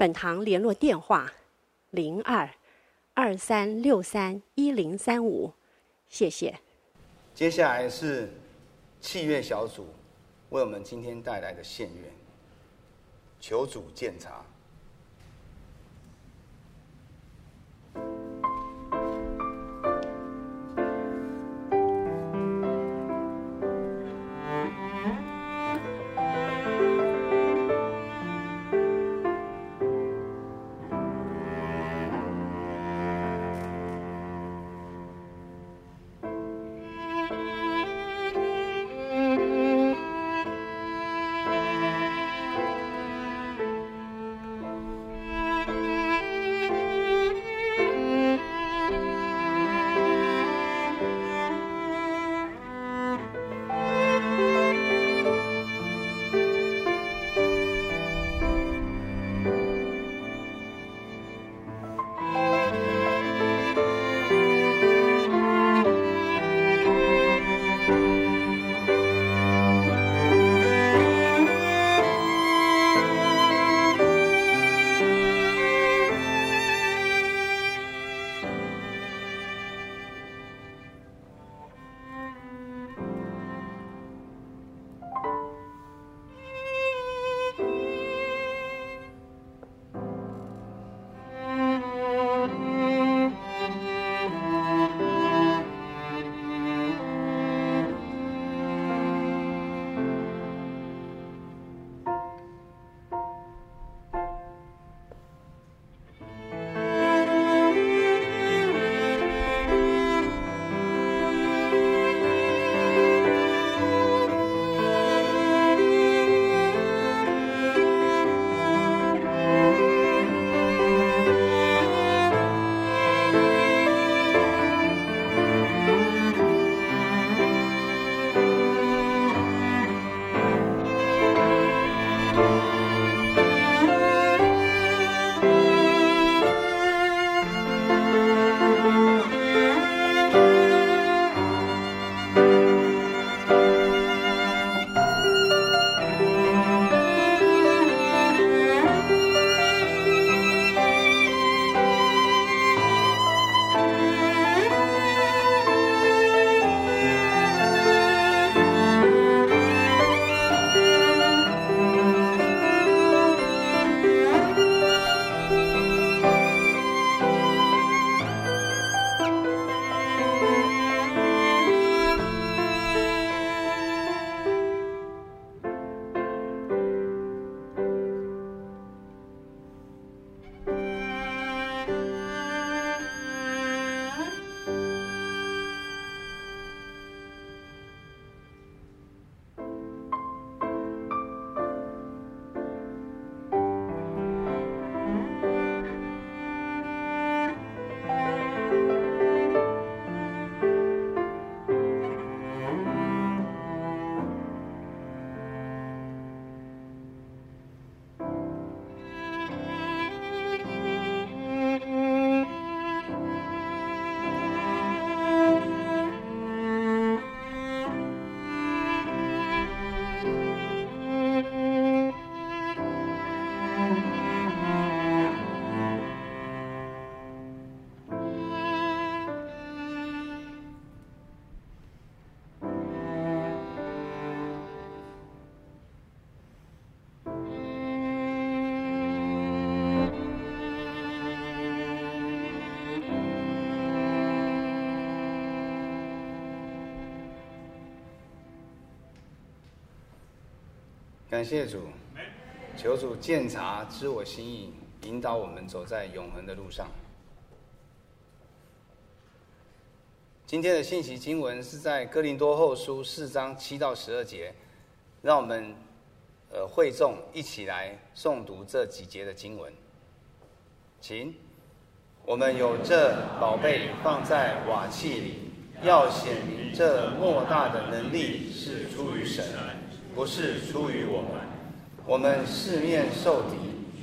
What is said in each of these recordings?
本堂联络电话：零二二三六三一零三五，谢谢。接下来是器乐小组为我们今天带来的献乐，求主鉴察。感谢主，求主鉴察，知我心意，引导我们走在永恒的路上。今天的信息经文是在哥林多后书四章七到十二节，让我们呃会众一起来诵读这几节的经文。请。我们有这宝贝放在瓦器里，要显明这莫大的能力是出于神，不是出于我们。我们四面受敌，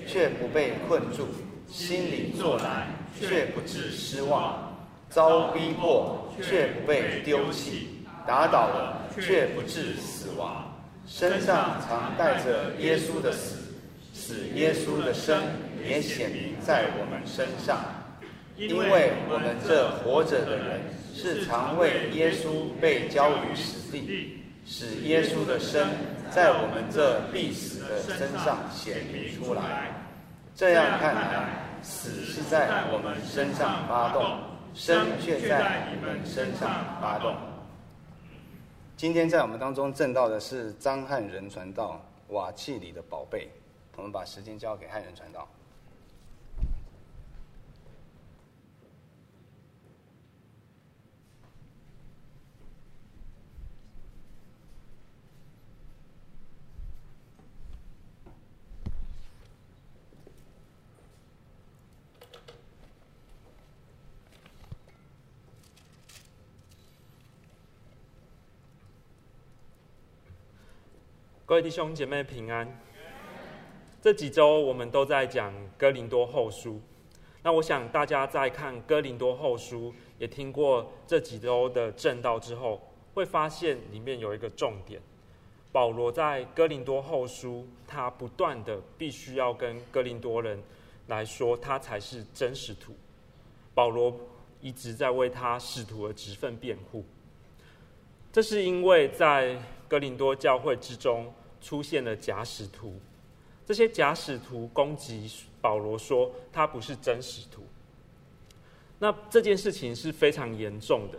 却不被困住；心里作难，却不致失望；遭逼迫，却不被丢弃；打倒了，却不致死亡。身上常带着耶稣的死，使耶稣的生也显明在我们身上。因为我们这活着的人，是常为耶稣被交于死地，使耶稣的生在我们这必死的身上显明出来。这样看来，死是在我们身上发动，生却在你们身上发动。今天在我们当中证道的是张汉仁传道，瓦器里的宝贝。我们把时间交给汉仁传道。各位弟兄姐妹平安。这几周我们都在讲哥林多后书，那我想大家在看哥林多后书，也听过这几周的正道之后，会发现里面有一个重点：保罗在哥林多后书，他不断的必须要跟哥林多人来说，他才是真使徒。保罗一直在为他使徒的职分辩护，这是因为在哥林多教会之中。出现了假使徒，这些假使徒攻击保罗，说他不是真使徒。那这件事情是非常严重的，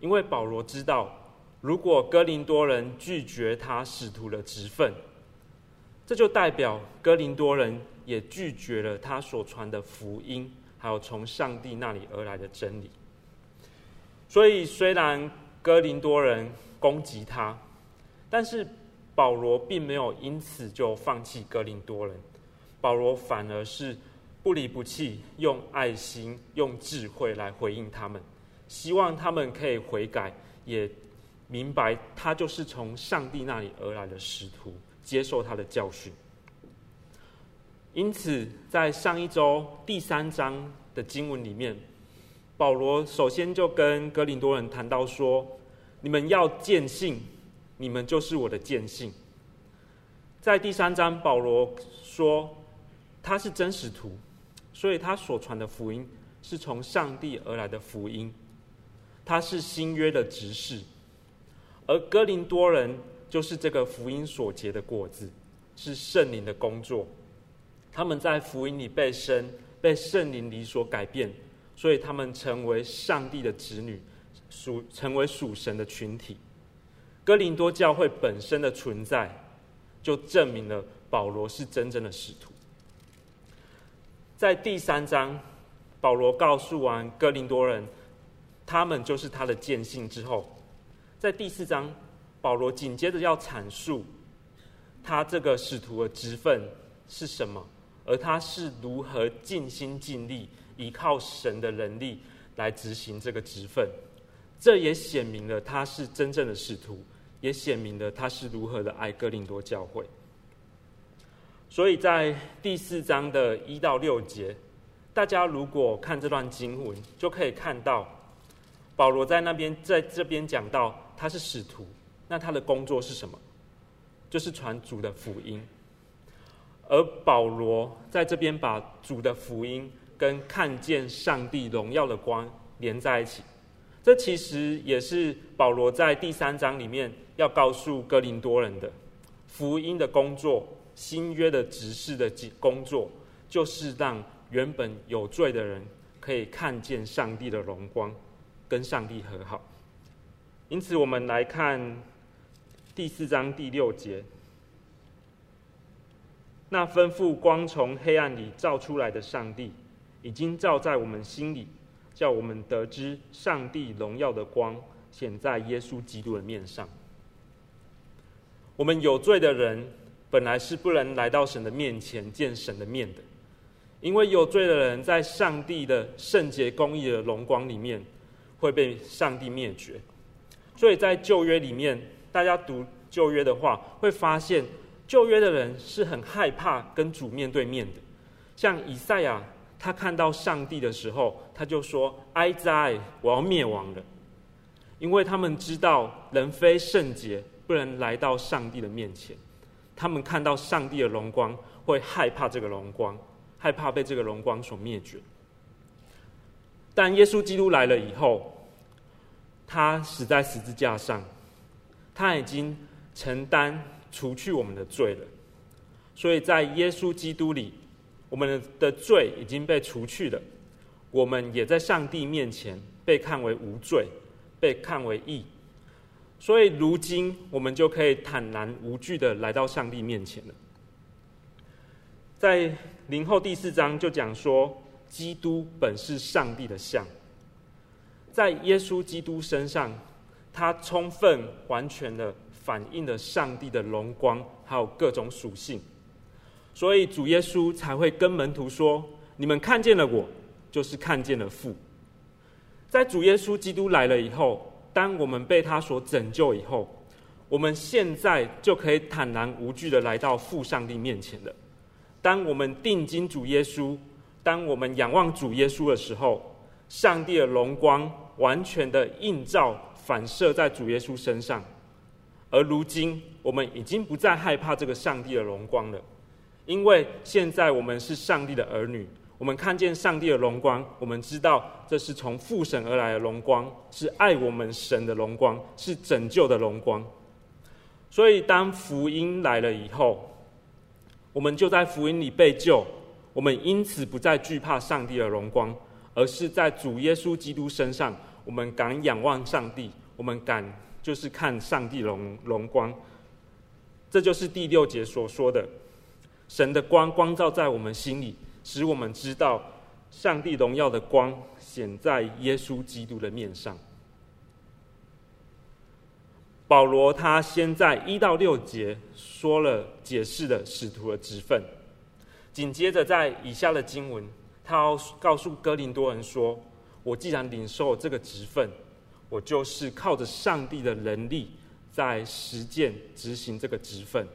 因为保罗知道，如果哥林多人拒绝他使徒的职分，这就代表哥林多人也拒绝了他所传的福音，还有从上帝那里而来的真理。所以，虽然哥林多人攻击他，但是。保罗并没有因此就放弃哥林多人，保罗反而是不离不弃，用爱心、用智慧来回应他们，希望他们可以悔改，也明白他就是从上帝那里而来的使徒，接受他的教训。因此，在上一周第三章的经文里面，保罗首先就跟哥林多人谈到说：“你们要坚信。”你们就是我的见信。在第三章，保罗说他是真使徒，所以他所传的福音是从上帝而来的福音，他是新约的执事，而哥林多人就是这个福音所结的果子，是圣灵的工作。他们在福音里被生，被圣灵里所改变，所以他们成为上帝的子女，属成为属神的群体。哥林多教会本身的存在，就证明了保罗是真正的使徒。在第三章，保罗告诉完哥林多人，他们就是他的见信之后，在第四章，保罗紧接着要阐述他这个使徒的职分是什么，而他是如何尽心尽力依靠神的能力来执行这个职分，这也显明了他是真正的使徒。也显明了他是如何的爱哥林多教会，所以在第四章的一到六节，大家如果看这段经文，就可以看到保罗在那边在这边讲到他是使徒，那他的工作是什么？就是传主的福音。而保罗在这边把主的福音跟看见上帝荣耀的光连在一起。这其实也是保罗在第三章里面要告诉哥林多人的福音的工作，新约的执事的工作，就是让原本有罪的人可以看见上帝的荣光，跟上帝和好。因此，我们来看第四章第六节，那吩咐光从黑暗里照出来的上帝，已经照在我们心里。叫我们得知上帝荣耀的光显在耶稣基督的面上。我们有罪的人本来是不能来到神的面前见神的面的，因为有罪的人在上帝的圣洁公义的荣光里面会被上帝灭绝。所以在旧约里面，大家读旧约的话，会发现旧约的人是很害怕跟主面对面的。像以赛亚，他看到上帝的时候，他就说：“哀哉，我要灭亡了。”因为他们知道人非圣洁，不能来到上帝的面前。他们看到上帝的荣光，会害怕这个荣光，害怕被这个荣光所灭绝。但耶稣基督来了以后，他死在十字架上，他已经承担除去我们的罪了。所以在耶稣基督里，我们的罪已经被除去了，我们也在上帝面前被看为无罪。被看为义，所以如今我们就可以坦然无惧的来到上帝面前了。在林后第四章就讲说，基督本是上帝的像，在耶稣基督身上，他充分完全的反映了上帝的荣光，还有各种属性，所以主耶稣才会跟门徒说：“你们看见了我，就是看见了父。”在主耶稣基督来了以后，当我们被他所拯救以后，我们现在就可以坦然无惧的来到父上帝面前了。当我们定睛主耶稣，当我们仰望主耶稣的时候，上帝的荣光完全的映照反射在主耶稣身上。而如今，我们已经不再害怕这个上帝的荣光了，因为现在我们是上帝的儿女。我们看见上帝的荣光，我们知道这是从父神而来的荣光，是爱我们神的荣光，是拯救的荣光。所以，当福音来了以后，我们就在福音里被救。我们因此不再惧怕上帝的荣光，而是在主耶稣基督身上，我们敢仰望上帝，我们敢就是看上帝荣荣光。这就是第六节所说的：神的光光照在我们心里。使我们知道，上帝荣耀的光显在耶稣基督的面上。保罗他先在一到六节说了解释了使徒的职分，紧接着在以下的经文，他告诉哥林多人说：“我既然领受这个职分，我就是靠着上帝的能力在实践执行这个职分。”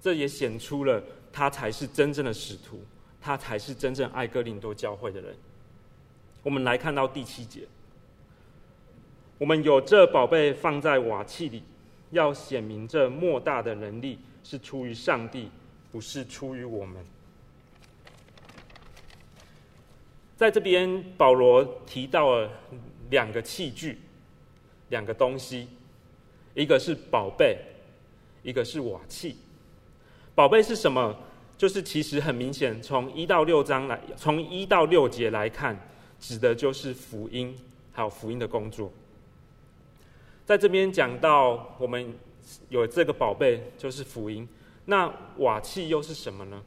这也显出了他才是真正的使徒。他才是真正爱哥林多教会的人。我们来看到第七节，我们有这宝贝放在瓦器里，要显明这莫大的能力是出于上帝，不是出于我们。在这边，保罗提到了两个器具，两个东西，一个是宝贝，一个是瓦器。宝贝是什么？就是其实很明显，从一到六章来，从一到六节来看，指的就是福音，还有福音的工作。在这边讲到我们有这个宝贝，就是福音。那瓦器又是什么呢？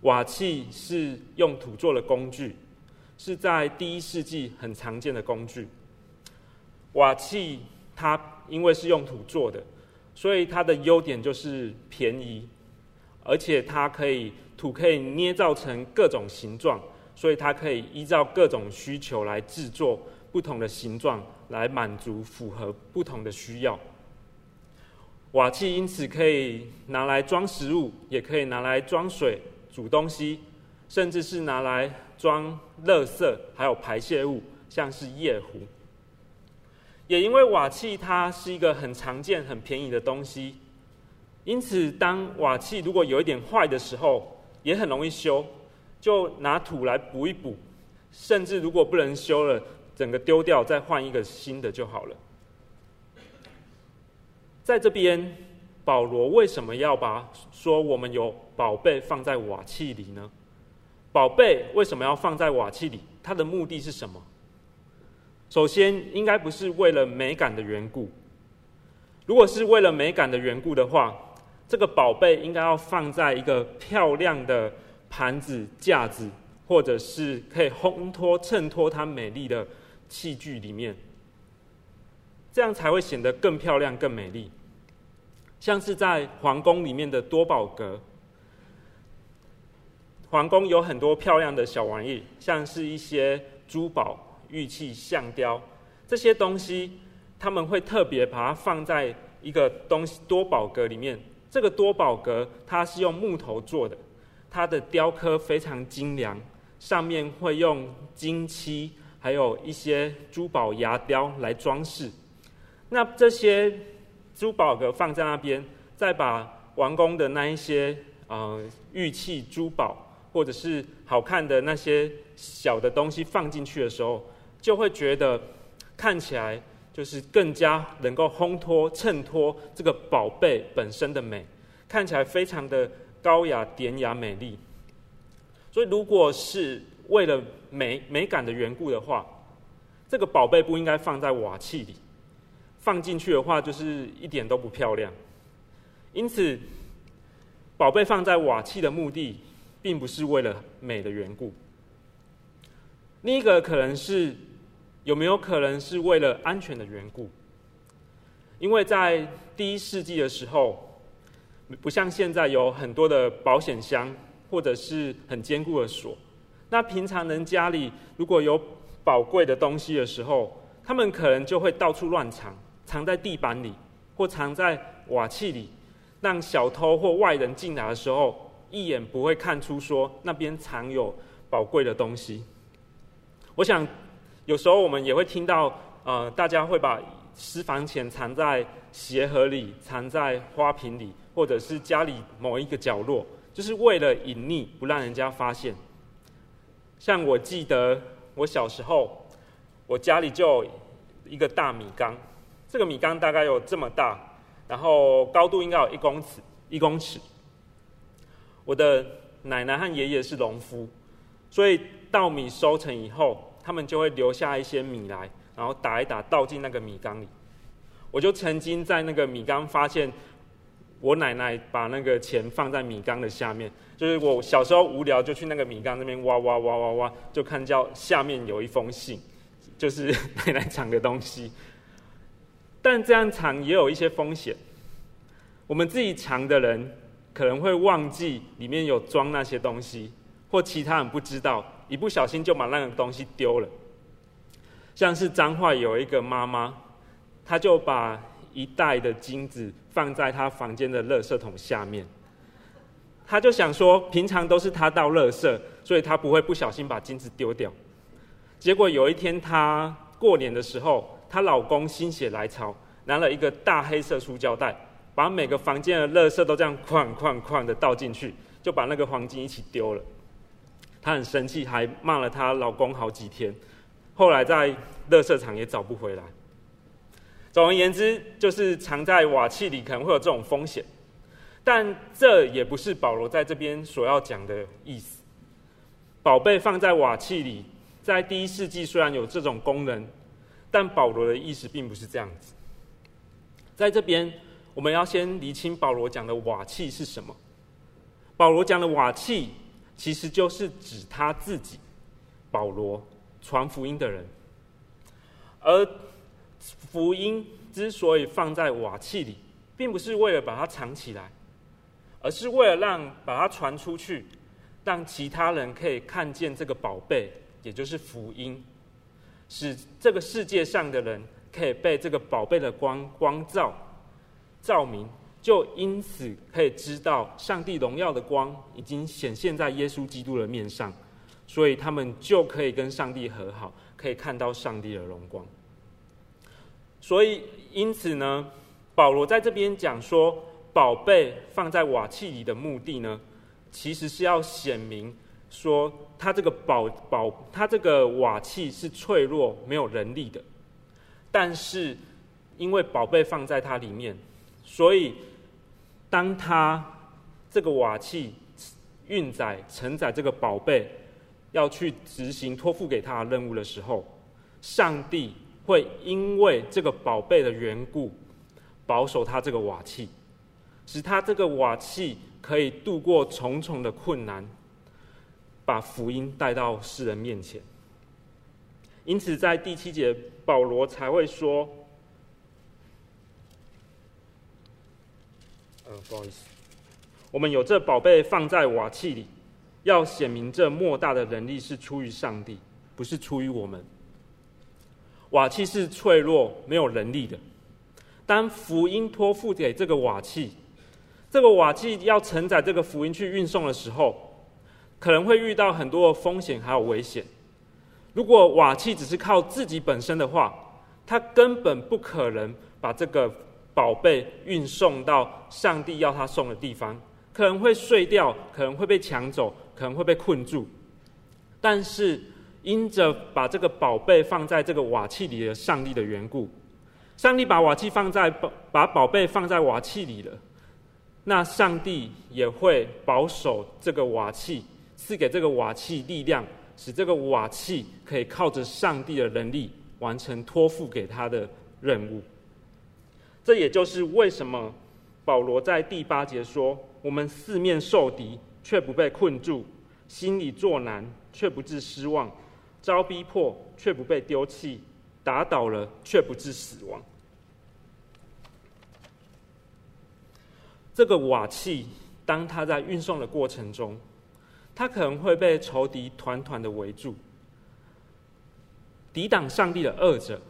瓦器是用土做的工具，是在第一世纪很常见的工具。瓦器它因为是用土做的，所以它的优点就是便宜。而且它可以土可以捏造成各种形状，所以它可以依照各种需求来制作不同的形状，来满足符合不同的需要。瓦器因此可以拿来装食物，也可以拿来装水、煮东西，甚至是拿来装垃圾，还有排泄物，像是夜壶。也因为瓦器它是一个很常见、很便宜的东西。因此，当瓦器如果有一点坏的时候，也很容易修，就拿土来补一补，甚至如果不能修了，整个丢掉，再换一个新的就好了。在这边，保罗为什么要把说我们有宝贝放在瓦器里呢？宝贝为什么要放在瓦器里？它的目的是什么？首先，应该不是为了美感的缘故。如果是为了美感的缘故的话，这个宝贝应该要放在一个漂亮的盘子、架子，或者是可以烘托、衬托它美丽的器具里面，这样才会显得更漂亮、更美丽。像是在皇宫里面的多宝格，皇宫有很多漂亮的小玩意，像是一些珠宝、玉器、象雕这些东西，他们会特别把它放在一个东西多宝格里面。这个多宝格它是用木头做的，它的雕刻非常精良，上面会用金漆，还有一些珠宝牙雕来装饰。那这些珠宝格放在那边，再把王宫的那一些呃玉器、珠宝。或者是好看的那些小的东西放进去的时候，就会觉得看起来就是更加能够烘托、衬托这个宝贝本身的美，看起来非常的高雅、典雅、美丽。所以，如果是为了美美感的缘故的话，这个宝贝不应该放在瓦器里，放进去的话就是一点都不漂亮。因此，宝贝放在瓦器的目的。并不是为了美的缘故。另一个可能是，有没有可能是为了安全的缘故？因为在第一世纪的时候，不像现在有很多的保险箱或者是很坚固的锁。那平常人家里如果有宝贵的东西的时候，他们可能就会到处乱藏，藏在地板里或藏在瓦器里，让小偷或外人进来的时候。一眼不会看出说那边藏有宝贵的东西。我想有时候我们也会听到，呃，大家会把私房钱藏在鞋盒里，藏在花瓶里，或者是家里某一个角落，就是为了隐匿，不让人家发现。像我记得我小时候，我家里就有一个大米缸，这个米缸大概有这么大，然后高度应该有一公尺，一公尺。我的奶奶和爷爷是农夫，所以稻米收成以后，他们就会留下一些米来，然后打一打，倒进那个米缸里。我就曾经在那个米缸发现，我奶奶把那个钱放在米缸的下面。就是我小时候无聊，就去那个米缸那边挖挖挖挖挖，就看到下面有一封信，就是 奶奶藏的东西。但这样藏也有一些风险，我们自己藏的人。可能会忘记里面有装那些东西，或其他人不知道，一不小心就把那个东西丢了。像是彰化有一个妈妈，她就把一袋的金子放在她房间的垃圾桶下面。她就想说，平常都是她倒垃圾，所以她不会不小心把金子丢掉。结果有一天她过年的时候，她老公心血来潮，拿了一个大黑色塑胶袋。把每个房间的垃圾都这样哐哐哐的倒进去，就把那个黄金一起丢了。她很生气，还骂了她老公好几天。后来在垃圾场也找不回来。总而言之，就是藏在瓦器里可能会有这种风险，但这也不是保罗在这边所要讲的意思。宝贝放在瓦器里，在第一世纪虽然有这种功能，但保罗的意思并不是这样子。在这边。我们要先厘清保罗讲的瓦器是什么。保罗讲的瓦器，其实就是指他自己，保罗传福音的人。而福音之所以放在瓦器里，并不是为了把它藏起来，而是为了让把它传出去，让其他人可以看见这个宝贝，也就是福音，使这个世界上的人可以被这个宝贝的光光照。照明，就因此可以知道上帝荣耀的光已经显现在耶稣基督的面上，所以他们就可以跟上帝和好，可以看到上帝的荣光。所以因此呢，保罗在这边讲说，宝贝放在瓦器里的目的呢，其实是要显明说，他这个宝宝，他这个瓦器是脆弱、没有人力的，但是因为宝贝放在它里面。所以，当他这个瓦器运载、承载这个宝贝，要去执行托付给他的任务的时候，上帝会因为这个宝贝的缘故，保守他这个瓦器，使他这个瓦器可以度过重重的困难，把福音带到世人面前。因此，在第七节，保罗才会说。不好意思，我们有这宝贝放在瓦器里，要显明这莫大的能力是出于上帝，不是出于我们。瓦器是脆弱、没有能力的。当福音托付给这个瓦器，这个瓦器要承载这个福音去运送的时候，可能会遇到很多风险还有危险。如果瓦器只是靠自己本身的话，它根本不可能把这个宝贝运送到上帝要他送的地方，可能会碎掉，可能会被抢走，可能会被困住。但是因着把这个宝贝放在这个瓦器里的上帝的缘故，上帝把瓦器放在，把宝贝放在瓦器里了，那上帝也会保守这个瓦器，赐给这个瓦器力量，使这个瓦器可以靠着上帝的能力完成托付给他的任务。这也就是为什么保罗在第八节说：“我们四面受敌，却不被困住；心里作难，却不致失望；遭逼迫，却不被丢弃；打倒了，却不致死亡。”这个瓦器，当它在运送的过程中，它可能会被仇敌团团的围住，抵挡上帝的恶者。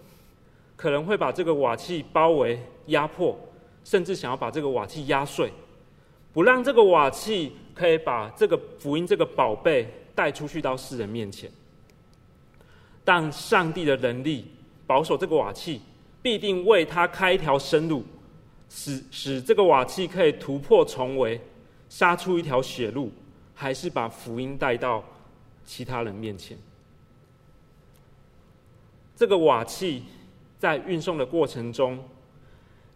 可能会把这个瓦器包围、压迫，甚至想要把这个瓦器压碎，不让这个瓦器可以把这个福音、这个宝贝带出去到世人面前。但上帝的能力保守这个瓦器，必定为他开一条生路，使使这个瓦器可以突破重围，杀出一条血路，还是把福音带到其他人面前。这个瓦器。在运送的过程中，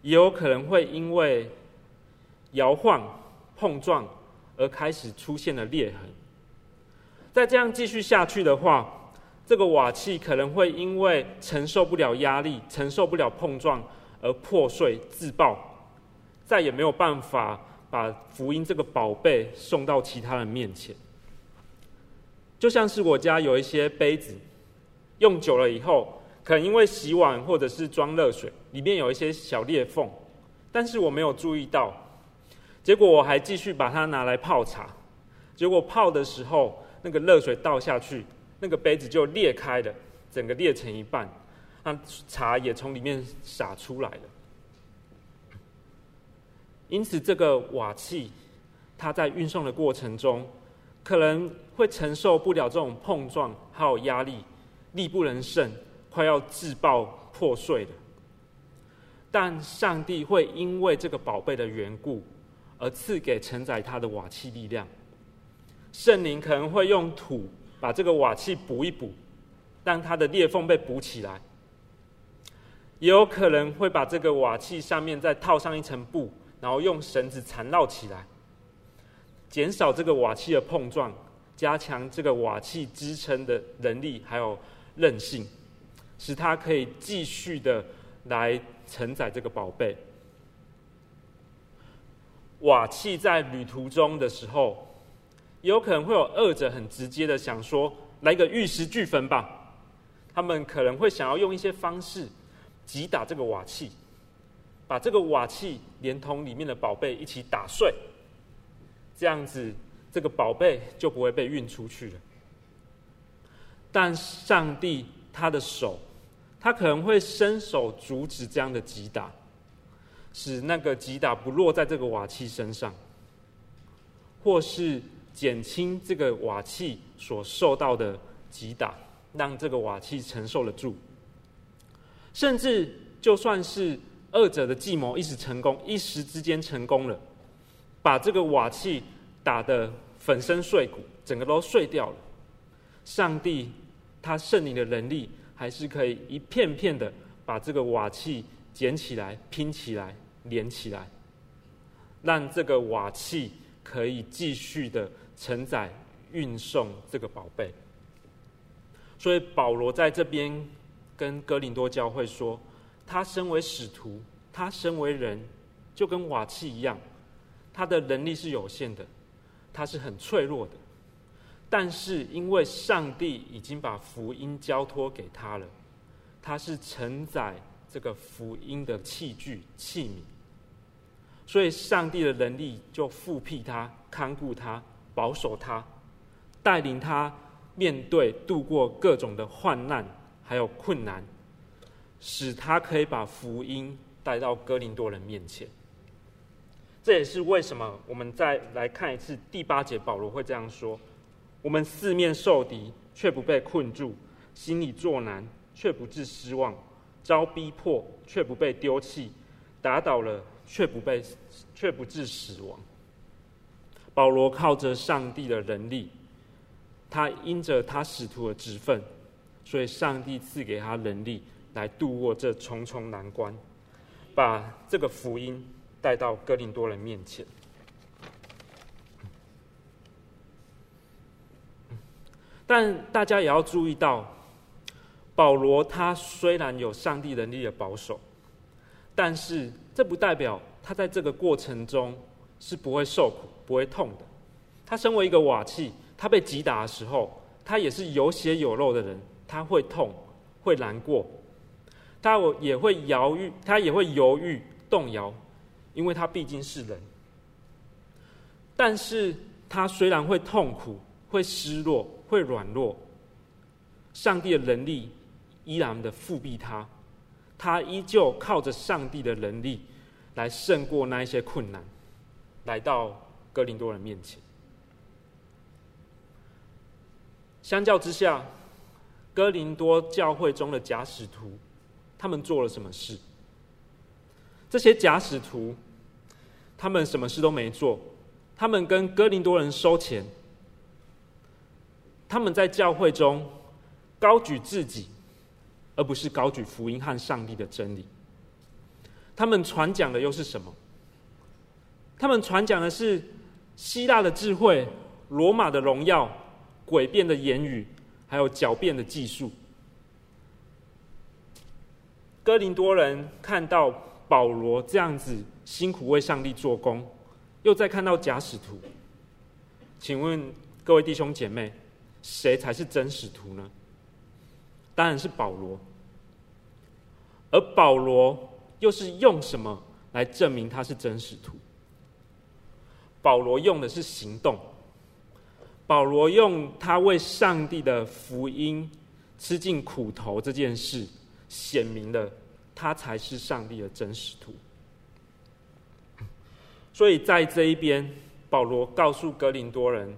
也有可能会因为摇晃、碰撞而开始出现了裂痕。再这样继续下去的话，这个瓦器可能会因为承受不了压力、承受不了碰撞而破碎、自爆，再也没有办法把福音这个宝贝送到其他人面前。就像是我家有一些杯子，用久了以后。可能因为洗碗或者是装热水，里面有一些小裂缝，但是我没有注意到，结果我还继续把它拿来泡茶，结果泡的时候，那个热水倒下去，那个杯子就裂开了，整个裂成一半，那茶也从里面洒出来了。因此，这个瓦器，它在运送的过程中，可能会承受不了这种碰撞还有压力，力不能胜。快要自爆破碎了，但上帝会因为这个宝贝的缘故，而赐给承载他的瓦器力量。圣灵可能会用土把这个瓦器补一补，让它的裂缝被补起来；也有可能会把这个瓦器上面再套上一层布，然后用绳子缠绕起来，减少这个瓦器的碰撞，加强这个瓦器支撑的能力还有韧性。使他可以继续的来承载这个宝贝。瓦器在旅途中的时候，有可能会有恶者很直接的想说：“来个玉石俱焚吧！”他们可能会想要用一些方式击打这个瓦器，把这个瓦器连同里面的宝贝一起打碎，这样子这个宝贝就不会被运出去了。但上帝他的手。他可能会伸手阻止这样的击打，使那个击打不落在这个瓦器身上，或是减轻这个瓦器所受到的击打，让这个瓦器承受得住。甚至就算是二者的计谋一时成功，一时之间成功了，把这个瓦器打得粉身碎骨，整个都碎掉了。上帝他圣灵的能力。还是可以一片片的把这个瓦器捡起来、拼起来、连起来，让这个瓦器可以继续的承载、运送这个宝贝。所以保罗在这边跟哥林多教会说，他身为使徒，他身为人，就跟瓦器一样，他的能力是有限的，他是很脆弱的。但是，因为上帝已经把福音交托给他了，他是承载这个福音的器具器皿，所以上帝的能力就覆庇他、看顾他、保守他，带领他面对度过各种的患难还有困难，使他可以把福音带到哥林多人面前。这也是为什么我们再来看一次第八节，保罗会这样说：“我们四面受敌，却不被困住；心里作难，却不致失望；遭逼迫，却不被丢弃；打倒了，却不被，却不致死亡。”保罗靠着上帝的能力，他因着他使徒的职分，所以上帝赐给他能力来度过这重重难关，把这个福音。带到哥林多人面前，但大家也要注意到，保罗他虽然有上帝能力的保守，但是这不代表他在这个过程中是不会受苦、不会痛的。他身为一个瓦器，他被击打的时候，他也是有血有肉的人，他会痛、会难过，他也会犹豫，他也会犹豫、动摇。因为他毕竟是人，但是他虽然会痛苦、会失落、会软弱，上帝的能力依然的复辟他，他依旧靠着上帝的能力来胜过那一些困难，来到哥林多人面前。相较之下，哥林多教会中的假使徒，他们做了什么事？这些假使徒。他们什么事都没做，他们跟哥林多人收钱，他们在教会中高举自己，而不是高举福音和上帝的真理。他们传讲的又是什么？他们传讲的是希腊的智慧、罗马的荣耀、诡辩的言语，还有狡辩的技术。哥林多人看到保罗这样子。辛苦为上帝做工，又再看到假使徒，请问各位弟兄姐妹，谁才是真使徒呢？当然是保罗。而保罗又是用什么来证明他是真使徒？保罗用的是行动。保罗用他为上帝的福音吃尽苦头这件事，显明了他才是上帝的真使徒。所以在这一边，保罗告诉格林多人，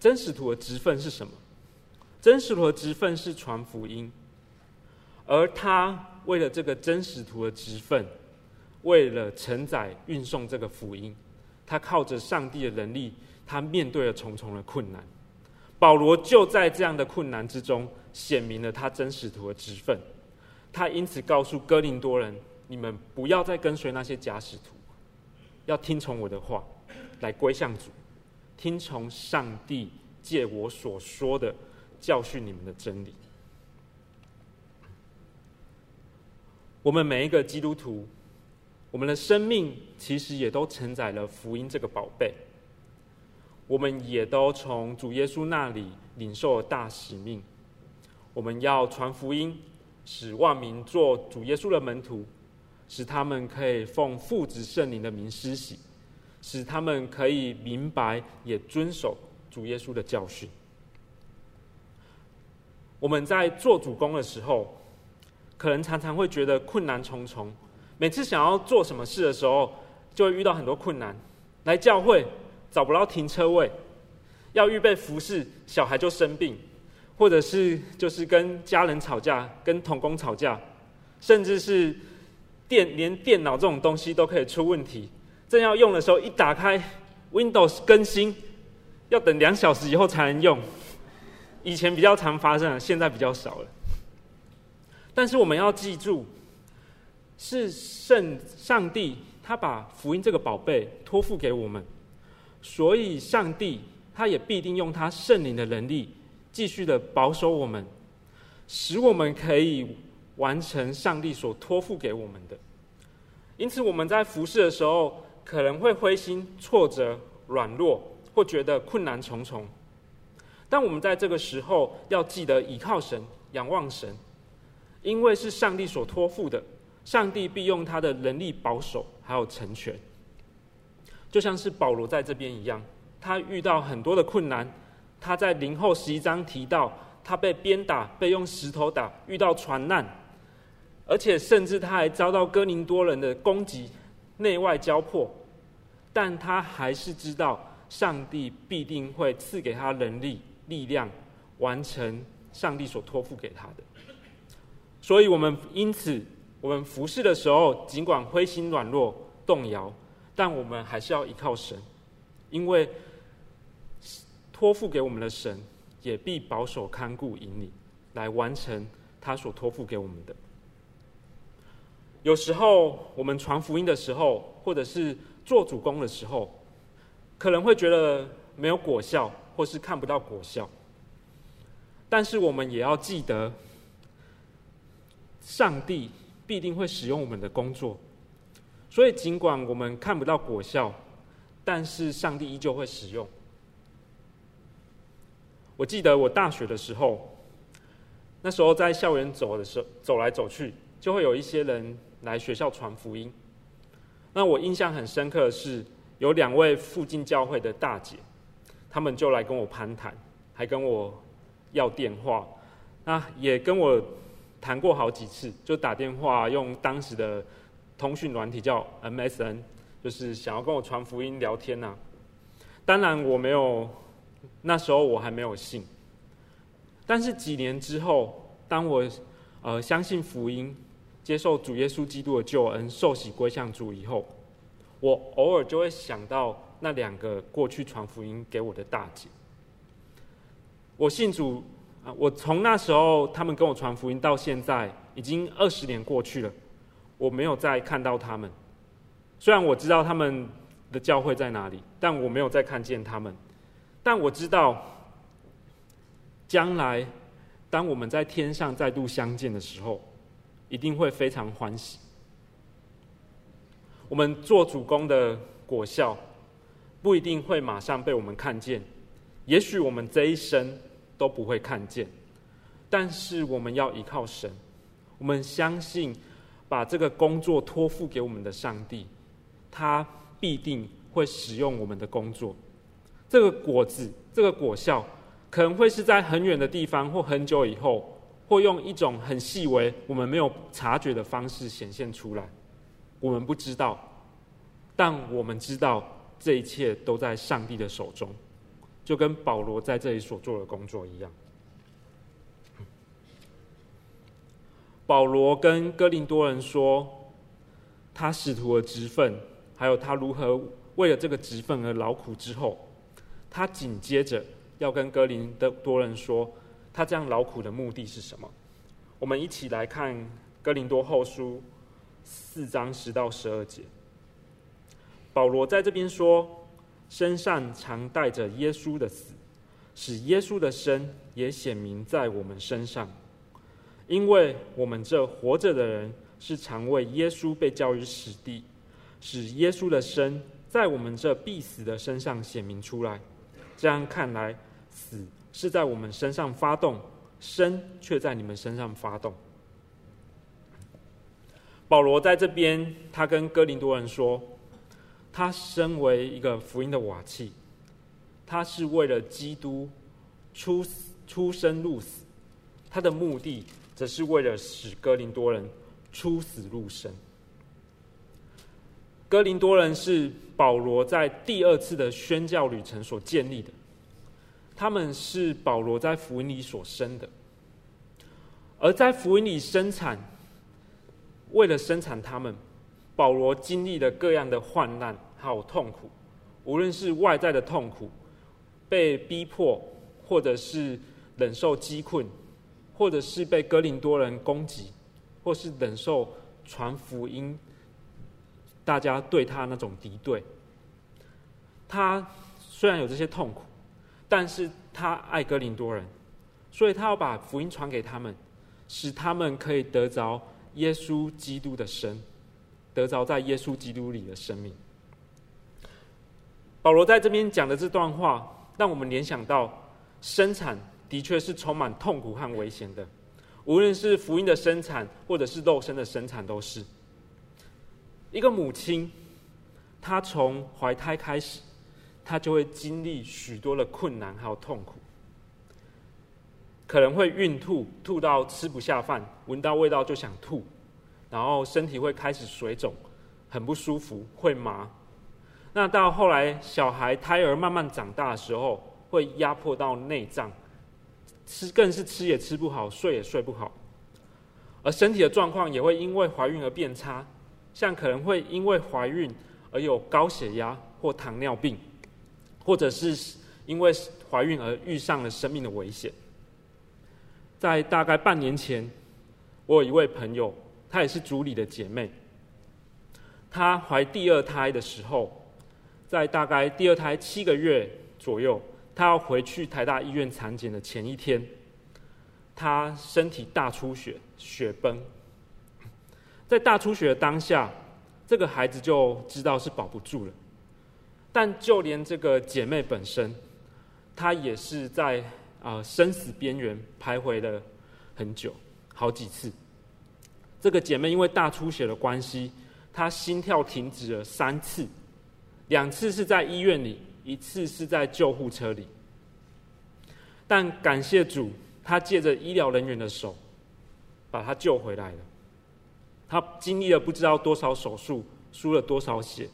真使徒的职分是什么？真使徒的职分是传福音，而他为了这个真使徒的职分，为了承载运送这个福音，他靠着上帝的能力，他面对了重重的困难。保罗就在这样的困难之中，显明了他真使徒的职分。他因此告诉哥林多人：你们不要再跟随那些假使徒。要听从我的话，来归向主，听从上帝借我所说的教训你们的真理。我们每一个基督徒，我们的生命其实也都承载了福音这个宝贝。我们也都从主耶稣那里领受了大使命，我们要传福音，使万民做主耶稣的门徒。使他们可以奉父子圣灵的名施洗，使他们可以明白也遵守主耶稣的教训。我们在做主工的时候，可能常常会觉得困难重重。每次想要做什么事的时候，就会遇到很多困难。来教会找不到停车位，要预备服侍，小孩就生病，或者是就是跟家人吵架，跟同工吵架，甚至是。电连电脑这种东西都可以出问题，正要用的时候，一打开 Windows 更新，要等两小时以后才能用。以前比较常发生，现在比较少了。但是我们要记住，是圣上帝他把福音这个宝贝托付给我们，所以上帝他也必定用他圣灵的能力，继续的保守我们，使我们可以。完成上帝所托付给我们的，因此我们在服侍的时候，可能会灰心、挫折、软弱，或觉得困难重重。但我们在这个时候要记得倚靠神、仰望神，因为是上帝所托付的，上帝必用他的能力保守，还有成全。就像是保罗在这边一样，他遇到很多的困难，他在林后十一章提到，他被鞭打，被用石头打，遇到船难，而且甚至他还遭到哥林多人的攻击，内外交迫，但他还是知道上帝必定会赐给他能力、力量，完成上帝所托付给他的。所以，我们因此，我们服侍的时候，尽管灰心软弱、动摇，但我们还是要依靠神，因为。托付给我们的神，也必保守看顾引领，来完成他所托付给我们的。有时候我们传福音的时候，或者是做主工的时候，可能会觉得没有果效，或是看不到果效。但是我们也要记得，上帝必定会使用我们的工作。所以尽管我们看不到果效，但是上帝依旧会使用。我记得我大学的时候，那时候在校园走的时候，走来走去，就会有一些人来学校传福音。那我印象很深刻的是，有两位附近教会的大姐，他们就来跟我攀谈，还跟我要电话，那也跟我谈过好几次，就打电话用当时的通讯软体叫 MSN，就是想要跟我传福音聊天呐、当然我没有。那时候我还没有信，但是几年之后，当我呃相信福音，接受主耶稣基督的救恩，受洗归向主以后，我偶尔就会想到那两个过去传福音给我的大姐。我信主啊，我从那时候他们跟我传福音到现在，已经二十年过去了，我没有再看到他们。虽然我知道他们的教会在哪里，但我没有再看见他们。但我知道，将来当我们在天上再度相见的时候，一定会非常欢喜。我们做主工的果效，不一定会马上被我们看见，也许我们这一生都不会看见。但是我们要依靠神，我们相信把这个工作托付给我们的上帝，他必定会使用我们的工作。这个果子，这个果效，可能会是在很远的地方，或很久以后，或用一种很细微、我们没有察觉的方式显现出来。我们不知道，但我们知道这一切都在上帝的手中，就跟保罗在这里所做的工作一样。保罗跟哥林多人说，他使徒的职分，还有他如何为了这个职分而劳苦之后。他紧接着要跟哥林的多人说，他这样劳苦的目的是什么？我们一起来看哥林多后书四章十到十二节。保罗在这边说，身上常带着耶稣的死，使耶稣的生也显明在我们身上。因为我们这活着的人，是常为耶稣被交于死地，使耶稣的生在我们这必死的身上显明出来。这样看来，死是在我们身上发动，生却在你们身上发动。保罗在这边，他跟哥林多人说，他身为一个福音的瓦器，他是为了基督出出生入死，他的目的则是为了使哥林多人出死入生。哥林多人是保罗在第二次的宣教旅程所建立的，他们是保罗在福音里所生的，而在福音里生产，为了生产他们，保罗经历了各样的患难还有痛苦，无论是外在的痛苦，被逼迫，或者是忍受饥困，或者是被哥林多人攻击，或是忍受传福音。大家对他那种敌对，他虽然有这些痛苦，但是他爱哥林多人，所以他要把福音传给他们，使他们可以得着耶稣基督的生，得着在耶稣基督里的生命。保罗在这边讲的这段话，让我们联想到生产的确是充满痛苦和危险的，无论是福音的生产，或者是肉身的生产，都是。一个母亲，她从怀胎开始，他就会经历许多的困难还有痛苦。可能会孕吐，吐到吃不下饭，闻到味道就想吐，然后身体会开始水肿，很不舒服，会麻。那到后来，小孩胎儿慢慢长大的时候，会压迫到内脏，吃更是吃也吃不好，睡也睡不好，而身体的状况也会因为怀孕而变差，像可能会因为怀孕而有高血压或糖尿病，或者是因为怀孕而遇上了生命的危险。在大概半年前，我有一位朋友，她也是主里的姐妹，她怀第二胎的时候。在大概第二胎七个月左右，她要回去台大医院产检的前一天，她身体大出血，血崩。在大出血的当下，这个孩子就知道是保不住了。但就连这个姐妹本身，她也是在啊生死边缘徘徊了很久，好几次。这个姐妹因为大出血的关系，她心跳停止了三次。两次是在医院里，一次是在救护车里。但感谢主，她借着医疗人员的手，把她救回来了。她经历了不知道多少手术，输了多少血，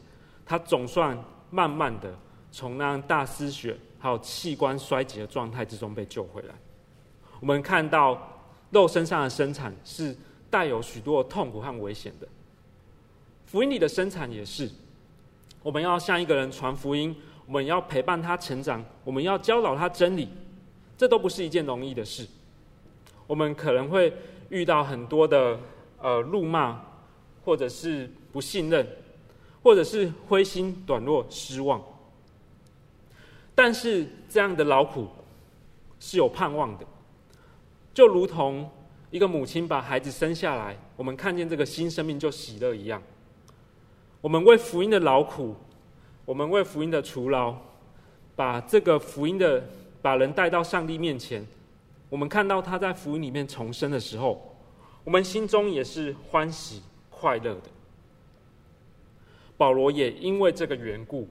她总算慢慢的从那样大失血还有器官衰竭的状态之中被救回来。我们看到肉身上的生产是带有许多的痛苦和危险的，福音里的生产也是。我们要向一个人传福音，我们要陪伴他成长，我们要教导他真理，这都不是一件容易的事。我们可能会遇到很多的呃辱骂，或者是不信任，或者是灰心短落、失望。但是这样的劳苦是有盼望的，就如同一个母亲把孩子生下来，我们看见这个新生命就喜乐一样。我们为福音的劳苦，我们为福音的酬劳，把这个福音的把人带到上帝面前。我们看到他在福音里面重生的时候，我们心中也是欢喜快乐的。保罗也因为这个缘故，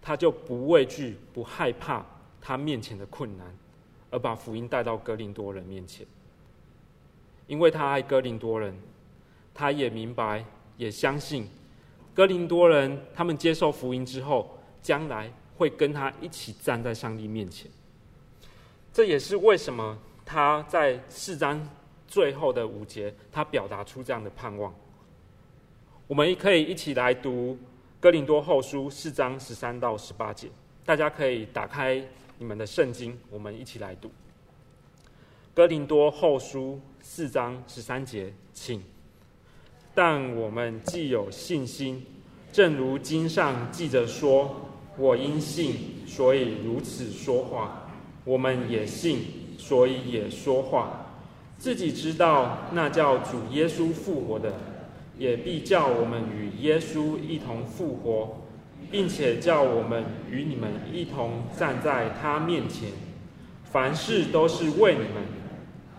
他就不畏惧、不害怕他面前的困难，而把福音带到哥林多人面前。因为他爱哥林多人，他也明白，也相信。哥林多人，他们接受福音之后，将来会跟他一起站在上帝面前。这也是为什么他在四章最后的五节，他表达出这样的盼望。我们可以一起来读哥林多后书四章十三到十八节，大家可以打开你们的圣经，我们一起来读。哥林多后书四章十三节，请。但我们既有信心，正如经上记着说：“我因信，所以如此说话。”我们也信，所以也说话。自己知道那叫主耶稣复活的，也必叫我们与耶稣一同复活，并且叫我们与你们一同站在他面前。凡事都是为你们，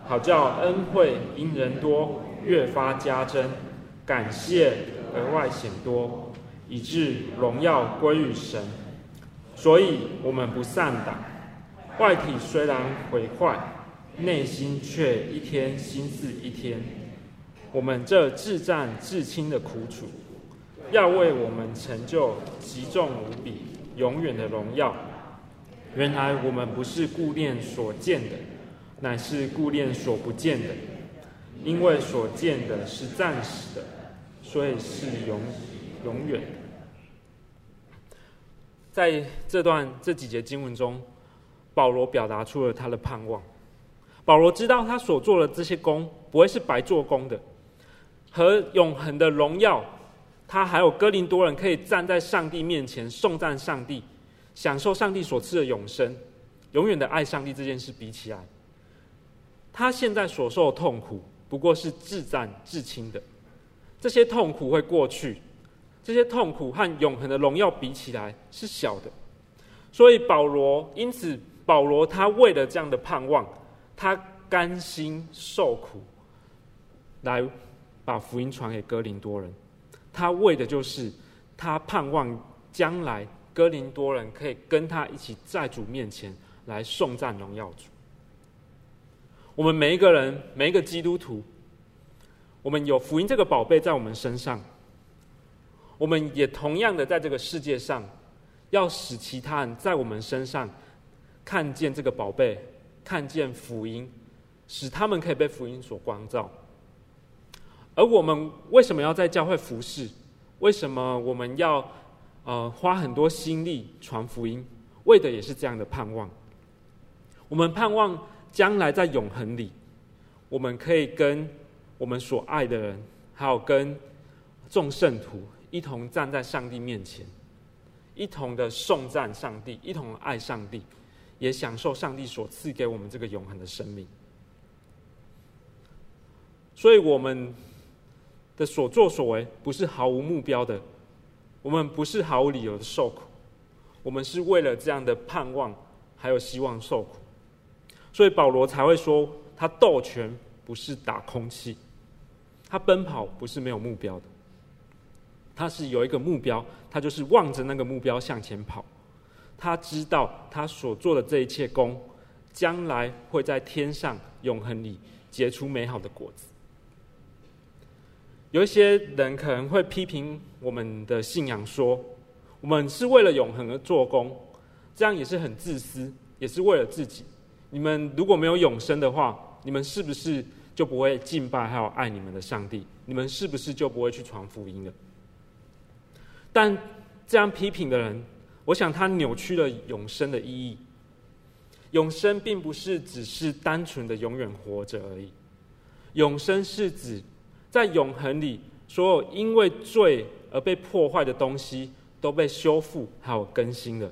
好叫恩惠因人多，越发加增。感谢额外显多，以致荣耀归于神。所以我们不丧胆，外体虽然毁坏，内心却一天新似一天。我们这至暂至轻的苦楚，要为我们成就极重无比、永远的荣耀。原来我们不是顾念所见的，乃是顾念所不见的。因为所见的是暂时的，所以是永永远。在这段这几节经文中，保罗表达出了他的盼望。保罗知道他所做的这些工不会是白做工的，和永恒的荣耀，他还有哥林多人可以站在上帝面前颂赞上帝，享受上帝所赐的永生，永远的爱上帝这件事比起来，他现在所受的痛苦。不过是至暂至轻的，这些痛苦会过去，这些痛苦和永恒的荣耀比起来是小的，所以保罗，因此保罗他为了这样的盼望，他甘心受苦，来把福音传给哥林多人，他为的就是他盼望将来哥林多人可以跟他一起在主面前来颂赞荣耀主。我们每一个人，每一个基督徒，我们有福音这个宝贝在我们身上，我们也同样的在这个世界上，要使其他人在我们身上看见这个宝贝，看见福音，使他们可以被福音所光照。而我们为什么要在教会服侍？为什么我们要呃花很多心力传福音？为的也是这样的盼望。我们盼望将来在永恒里，我们可以跟我们所爱的人，还有跟众圣徒一同站在上帝面前，一同的颂赞上帝，一同爱上帝，也享受上帝所赐给我们这个永恒的生命。所以，我们的所作所为不是毫无目标的，我们不是毫无理由的受苦，我们是为了这样的盼望还有希望受苦。所以保罗才会说，他斗拳不是打空气，他奔跑不是没有目标的，他是有一个目标，他就是望着那个目标向前跑。他知道他所做的这一切功，将来会在天上永恒里结出美好的果子。有一些人可能会批评我们的信仰，说我们是为了永恒而做工，这样也是很自私，也是为了自己。你们如果没有永生的话，你们是不是就不会敬拜还有爱你们的上帝？你们是不是就不会去传福音了？但这样批评的人，我想他扭曲了永生的意义。永生并不是只是单纯的永远活着而已，永生是指。在永恒里，所有因为罪而被破坏的东西都被修复还有更新了。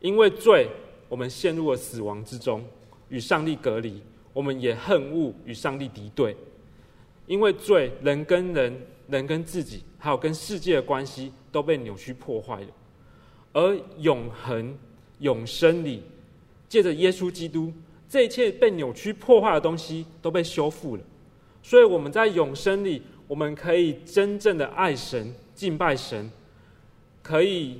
因为罪，我们陷入了死亡之中，与上帝隔离；我们也恨恶与上帝敌对。因为罪，人跟人、人跟自己，还有跟世界的关系都被扭曲破坏了。而永恒、永生里，借着耶稣基督，这一切被扭曲破坏的东西都被修复了。所以我们在永生里，我们可以真正的爱神、敬拜神，可以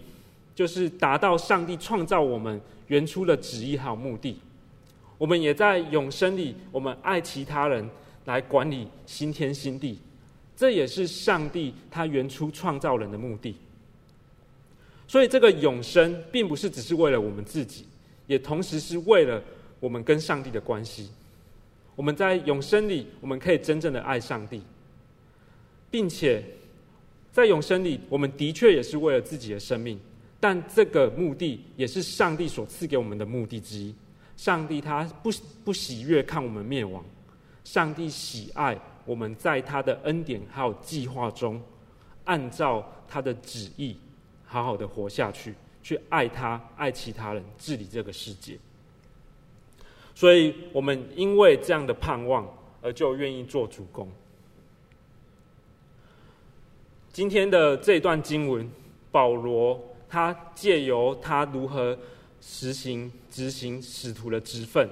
就是达到上帝创造我们原初的旨意还有目的。我们也在永生里，我们爱其他人，来管理新天新地，这也是上帝他原初创造人的目的。所以这个永生，并不是只是为了我们自己，也同时是为了我们跟上帝的关系。我们在永生里，我们可以真正的爱上帝，并且在永生里，我们的确也是为了自己的生命，但这个目的也是上帝所赐给我们的目的之一。上帝他不不喜悦看我们灭亡，上帝喜爱我们在他的恩典还有计划中，按照他的旨意，好好的活下去，去爱他，爱其他人，治理这个世界。所以，我们因为这样的盼望，而就愿意做主工。今天的这段经文，保罗他借由他如何实行执行使徒的职分，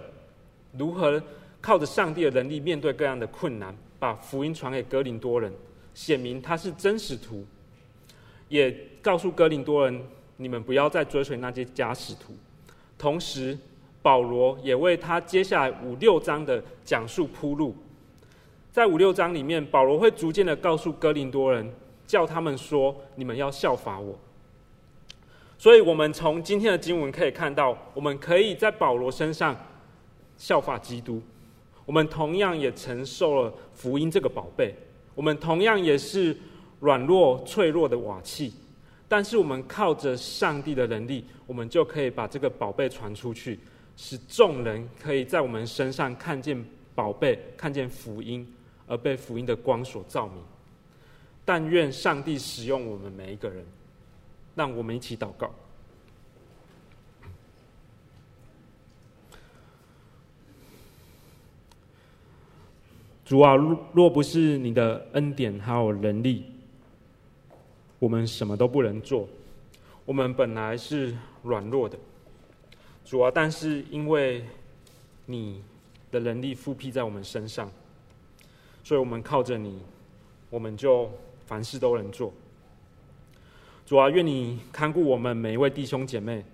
如何靠着上帝的能力面对各样的困难，把福音传给哥林多人，显明他是真使徒，也告诉哥林多人，你们不要再追随那些假使徒，同时。保罗也为他接下来五六章的讲述铺路，在五六章里面，保罗会逐渐的告诉哥林多人，叫他们说：“你们要效法我。”所以，我们从今天的经文可以看到，我们可以在保罗身上效法基督。我们同样也承受了福音这个宝贝，我们同样也是软弱脆弱的瓦器，但是我们靠着上帝的能力，我们就可以把这个宝贝传出去。使众人可以在我们身上看见宝贝，看见福音，而被福音的光所照明。但愿上帝使用我们每一个人，让我们一起祷告。主啊，若若不是你的恩典还有能力，我们什么都不能做。我们本来是软弱的。主啊，但是因为你的能力覆庇在我们身上，所以我们靠着你，我们就凡事都能做。主啊，愿你看顾我们每一位弟兄姐妹，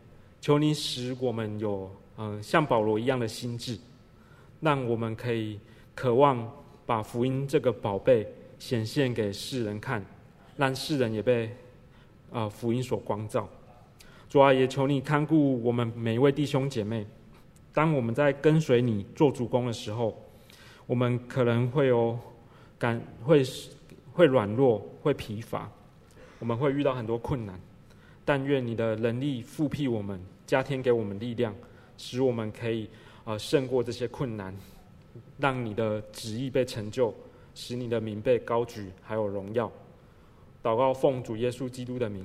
求你使我们有嗯、像保罗一样的心智，让我们可以渴望把福音这个宝贝显现给世人看，让世人也被啊、呃、福音所光照。主啊，也求你看顾我们每一位弟兄姐妹。当我们在跟随你做主工的时候，我们可能会有感，会会软弱，会疲乏，我们会遇到很多困难。但愿你的能力复辟我们，加添给我们力量，使我们可以呃胜过这些困难，让你的旨意被成就，使你的名被高举，还有荣耀。祷告奉主耶稣基督的名。